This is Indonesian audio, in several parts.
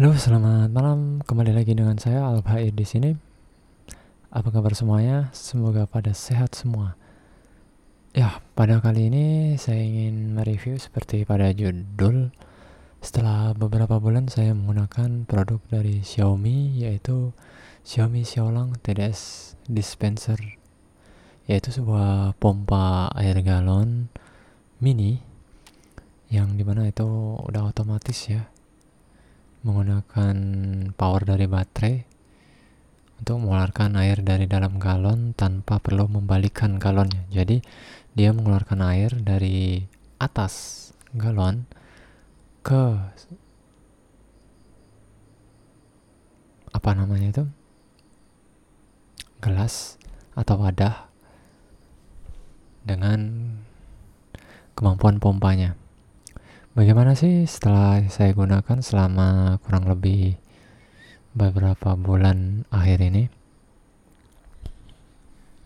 Halo, selamat malam. Kembali lagi dengan saya Albair di sini. Apa kabar semuanya? Semoga pada sehat semua. Ya, pada kali ini saya ingin mereview seperti pada judul. Setelah beberapa bulan saya menggunakan produk dari Xiaomi yaitu Xiaomi Xiaolang TDS Dispenser yaitu sebuah pompa air galon mini yang di mana itu udah otomatis ya menggunakan power dari baterai untuk mengeluarkan air dari dalam galon tanpa perlu membalikkan galonnya. Jadi dia mengeluarkan air dari atas galon ke apa namanya itu gelas atau wadah dengan kemampuan pompanya. Bagaimana sih setelah saya gunakan selama kurang lebih beberapa bulan akhir ini?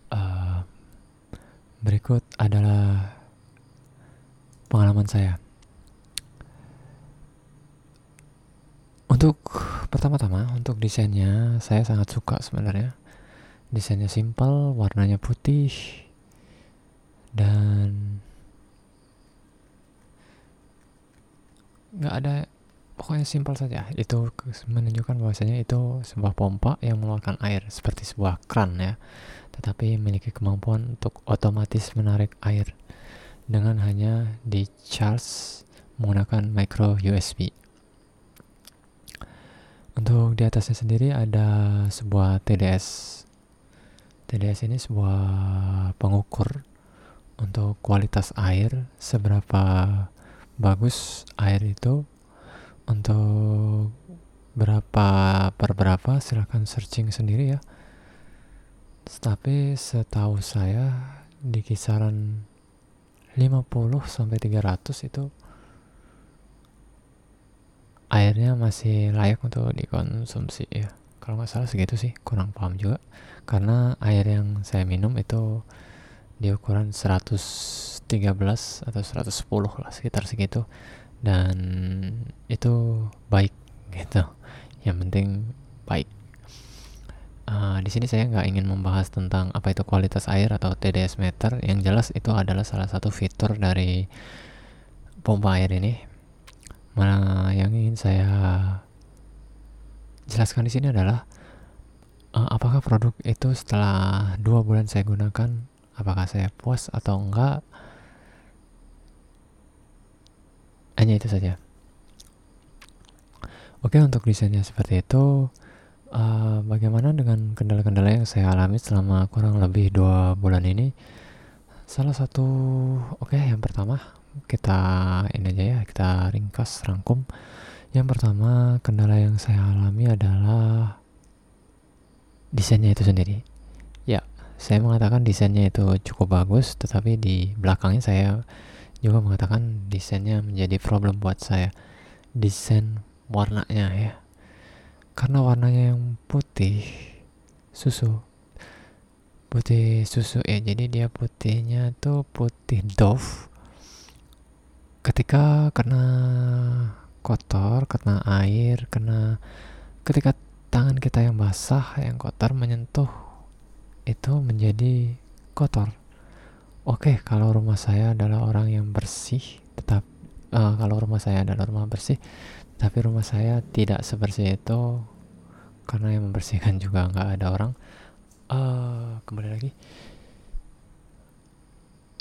Uh, berikut adalah pengalaman saya. Untuk pertama-tama, untuk desainnya saya sangat suka sebenarnya. Desainnya simple, warnanya putih, dan nggak ada pokoknya simpel saja. Itu menunjukkan bahwasanya itu sebuah pompa yang mengeluarkan air seperti sebuah kran ya. Tetapi memiliki kemampuan untuk otomatis menarik air dengan hanya di charge menggunakan micro USB untuk di atasnya sendiri ada sebuah TDS TDS ini sebuah pengukur untuk kualitas air seberapa bagus air itu. Untuk berapa per berapa silahkan searching sendiri ya. Tapi setahu saya di kisaran 50 sampai 300 itu airnya masih layak untuk dikonsumsi ya. Kalau nggak salah segitu sih kurang paham juga. Karena air yang saya minum itu di ukuran 113 atau 110 lah sekitar segitu. Dan itu baik gitu. Yang penting baik. Uh, di sini saya nggak ingin membahas tentang apa itu kualitas air atau TDS meter. Yang jelas itu adalah salah satu fitur dari pompa air ini. Mana yang ingin saya jelaskan di sini adalah uh, apakah produk itu setelah dua bulan saya gunakan apakah saya puas atau enggak hanya itu saja. Oke untuk desainnya seperti itu uh, bagaimana dengan kendala-kendala yang saya alami selama kurang lebih dua bulan ini? Salah satu oke okay, yang pertama kita ini aja ya kita ringkas rangkum. Yang pertama kendala yang saya alami adalah desainnya itu sendiri. Saya mengatakan desainnya itu cukup bagus, tetapi di belakangnya saya juga mengatakan desainnya menjadi problem buat saya. Desain warnanya ya. Karena warnanya yang putih susu. Putih susu ya, jadi dia putihnya tuh putih Dove. Ketika kena kotor, kena air, kena ketika tangan kita yang basah, yang kotor menyentuh itu menjadi kotor. Oke, kalau rumah saya adalah orang yang bersih, tetap uh, kalau rumah saya adalah rumah bersih, tapi rumah saya tidak sebersih itu karena yang membersihkan juga nggak ada orang. Uh, kembali lagi,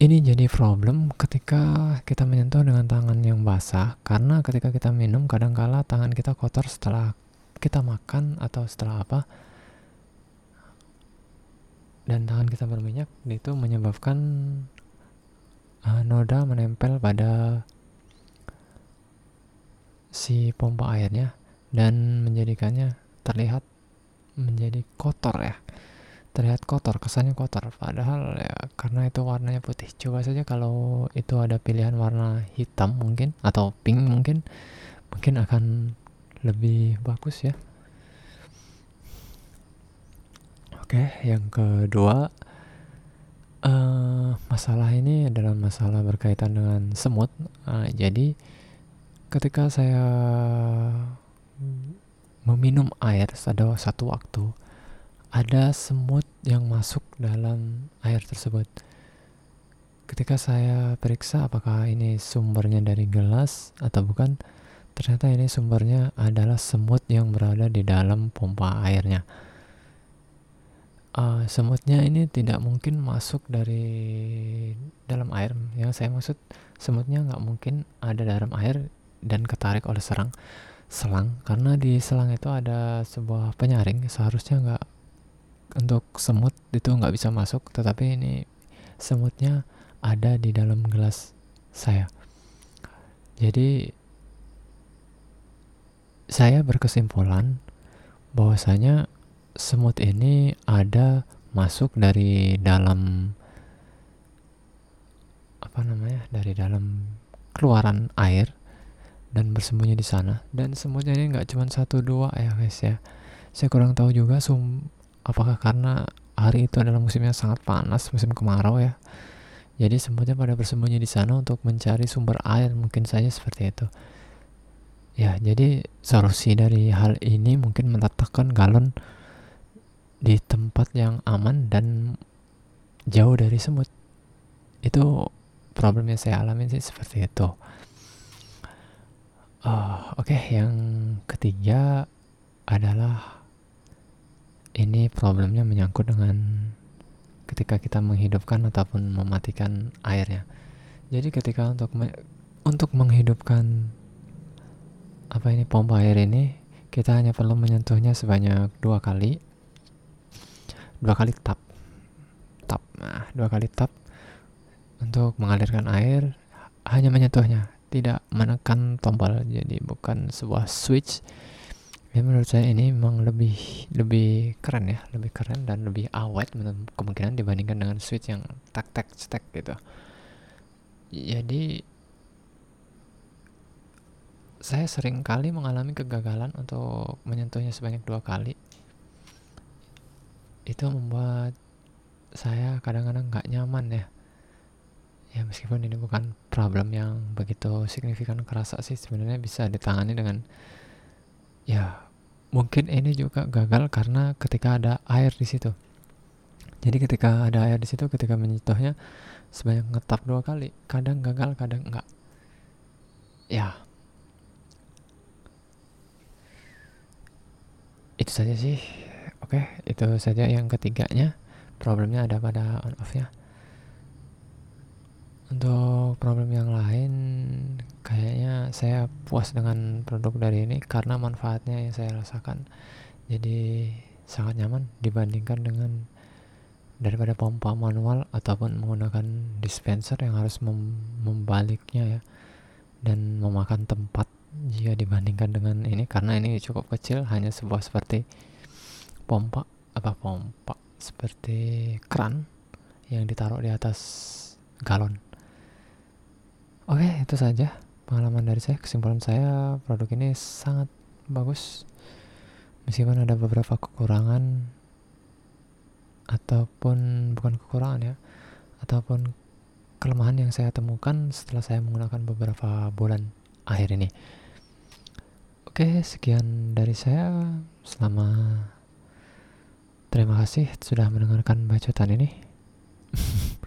ini jadi problem ketika kita menyentuh dengan tangan yang basah karena ketika kita minum kadangkala tangan kita kotor setelah kita makan atau setelah apa dan tangan kita berminyak itu menyebabkan uh, noda menempel pada si pompa airnya dan menjadikannya terlihat menjadi kotor ya. Terlihat kotor kesannya kotor. Padahal ya karena itu warnanya putih. Coba saja kalau itu ada pilihan warna hitam mungkin atau pink mungkin mungkin akan lebih bagus ya Oke, yang kedua, uh, masalah ini adalah masalah berkaitan dengan semut. Uh, jadi, ketika saya meminum air pada satu waktu ada semut yang masuk dalam air tersebut. Ketika saya periksa apakah ini sumbernya dari gelas atau bukan, ternyata ini sumbernya adalah semut yang berada di dalam pompa airnya. Uh, semutnya ini tidak mungkin masuk dari dalam air. Yang saya maksud semutnya nggak mungkin ada dalam air dan ketarik oleh serang selang. Karena di selang itu ada sebuah penyaring seharusnya nggak untuk semut itu nggak bisa masuk. Tetapi ini semutnya ada di dalam gelas saya. Jadi saya berkesimpulan bahwasanya semut ini ada masuk dari dalam apa namanya dari dalam keluaran air dan bersembunyi di sana. Dan semutnya ini nggak cuma satu dua ya guys ya. Saya kurang tahu juga sum apakah karena hari itu adalah musim yang sangat panas musim kemarau ya. Jadi semutnya pada bersembunyi di sana untuk mencari sumber air mungkin saja seperti itu. Ya jadi solusi dari hal ini mungkin meletakkan galon di tempat yang aman dan jauh dari semut itu problem yang saya alami sih seperti itu Oh, Oke, okay. yang ketiga adalah ini problemnya menyangkut dengan ketika kita menghidupkan ataupun mematikan airnya. Jadi ketika untuk me untuk menghidupkan apa ini pompa air ini kita hanya perlu menyentuhnya sebanyak dua kali, dua kali tap, tap, nah dua kali tap. Untuk mengalirkan air hanya menyentuhnya. Tidak menekan tombol jadi bukan sebuah switch. Ya menurut saya ini memang lebih lebih keren ya. Lebih keren dan lebih awet kemungkinan dibandingkan dengan switch yang tak tak stack gitu. Jadi saya sering kali mengalami kegagalan untuk menyentuhnya sebanyak dua kali itu membuat saya kadang-kadang nggak nyaman ya. Ya meskipun ini bukan problem yang begitu signifikan kerasa sih sebenarnya bisa ditangani dengan ya mungkin ini juga gagal karena ketika ada air di situ. Jadi ketika ada air di situ ketika menyentuhnya sebanyak ngetap dua kali kadang gagal kadang enggak ya. Itu saja sih oke itu saja yang ketiganya. Problemnya ada pada on off nya untuk problem yang lain kayaknya saya puas dengan produk dari ini karena manfaatnya yang saya rasakan. Jadi sangat nyaman dibandingkan dengan daripada pompa manual ataupun menggunakan dispenser yang harus mem membaliknya ya. Dan memakan tempat jika dibandingkan dengan ini karena ini cukup kecil hanya sebuah seperti pompa apa pompa seperti keran yang ditaruh di atas galon Oke, itu saja pengalaman dari saya. Kesimpulan saya, produk ini sangat bagus. Meskipun ada beberapa kekurangan ataupun bukan kekurangan ya, ataupun kelemahan yang saya temukan setelah saya menggunakan beberapa bulan akhir ini. Oke, sekian dari saya. Selama terima kasih sudah mendengarkan bacotan ini.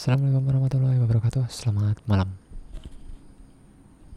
Assalamualaikum warahmatullahi wabarakatuh. Selamat malam.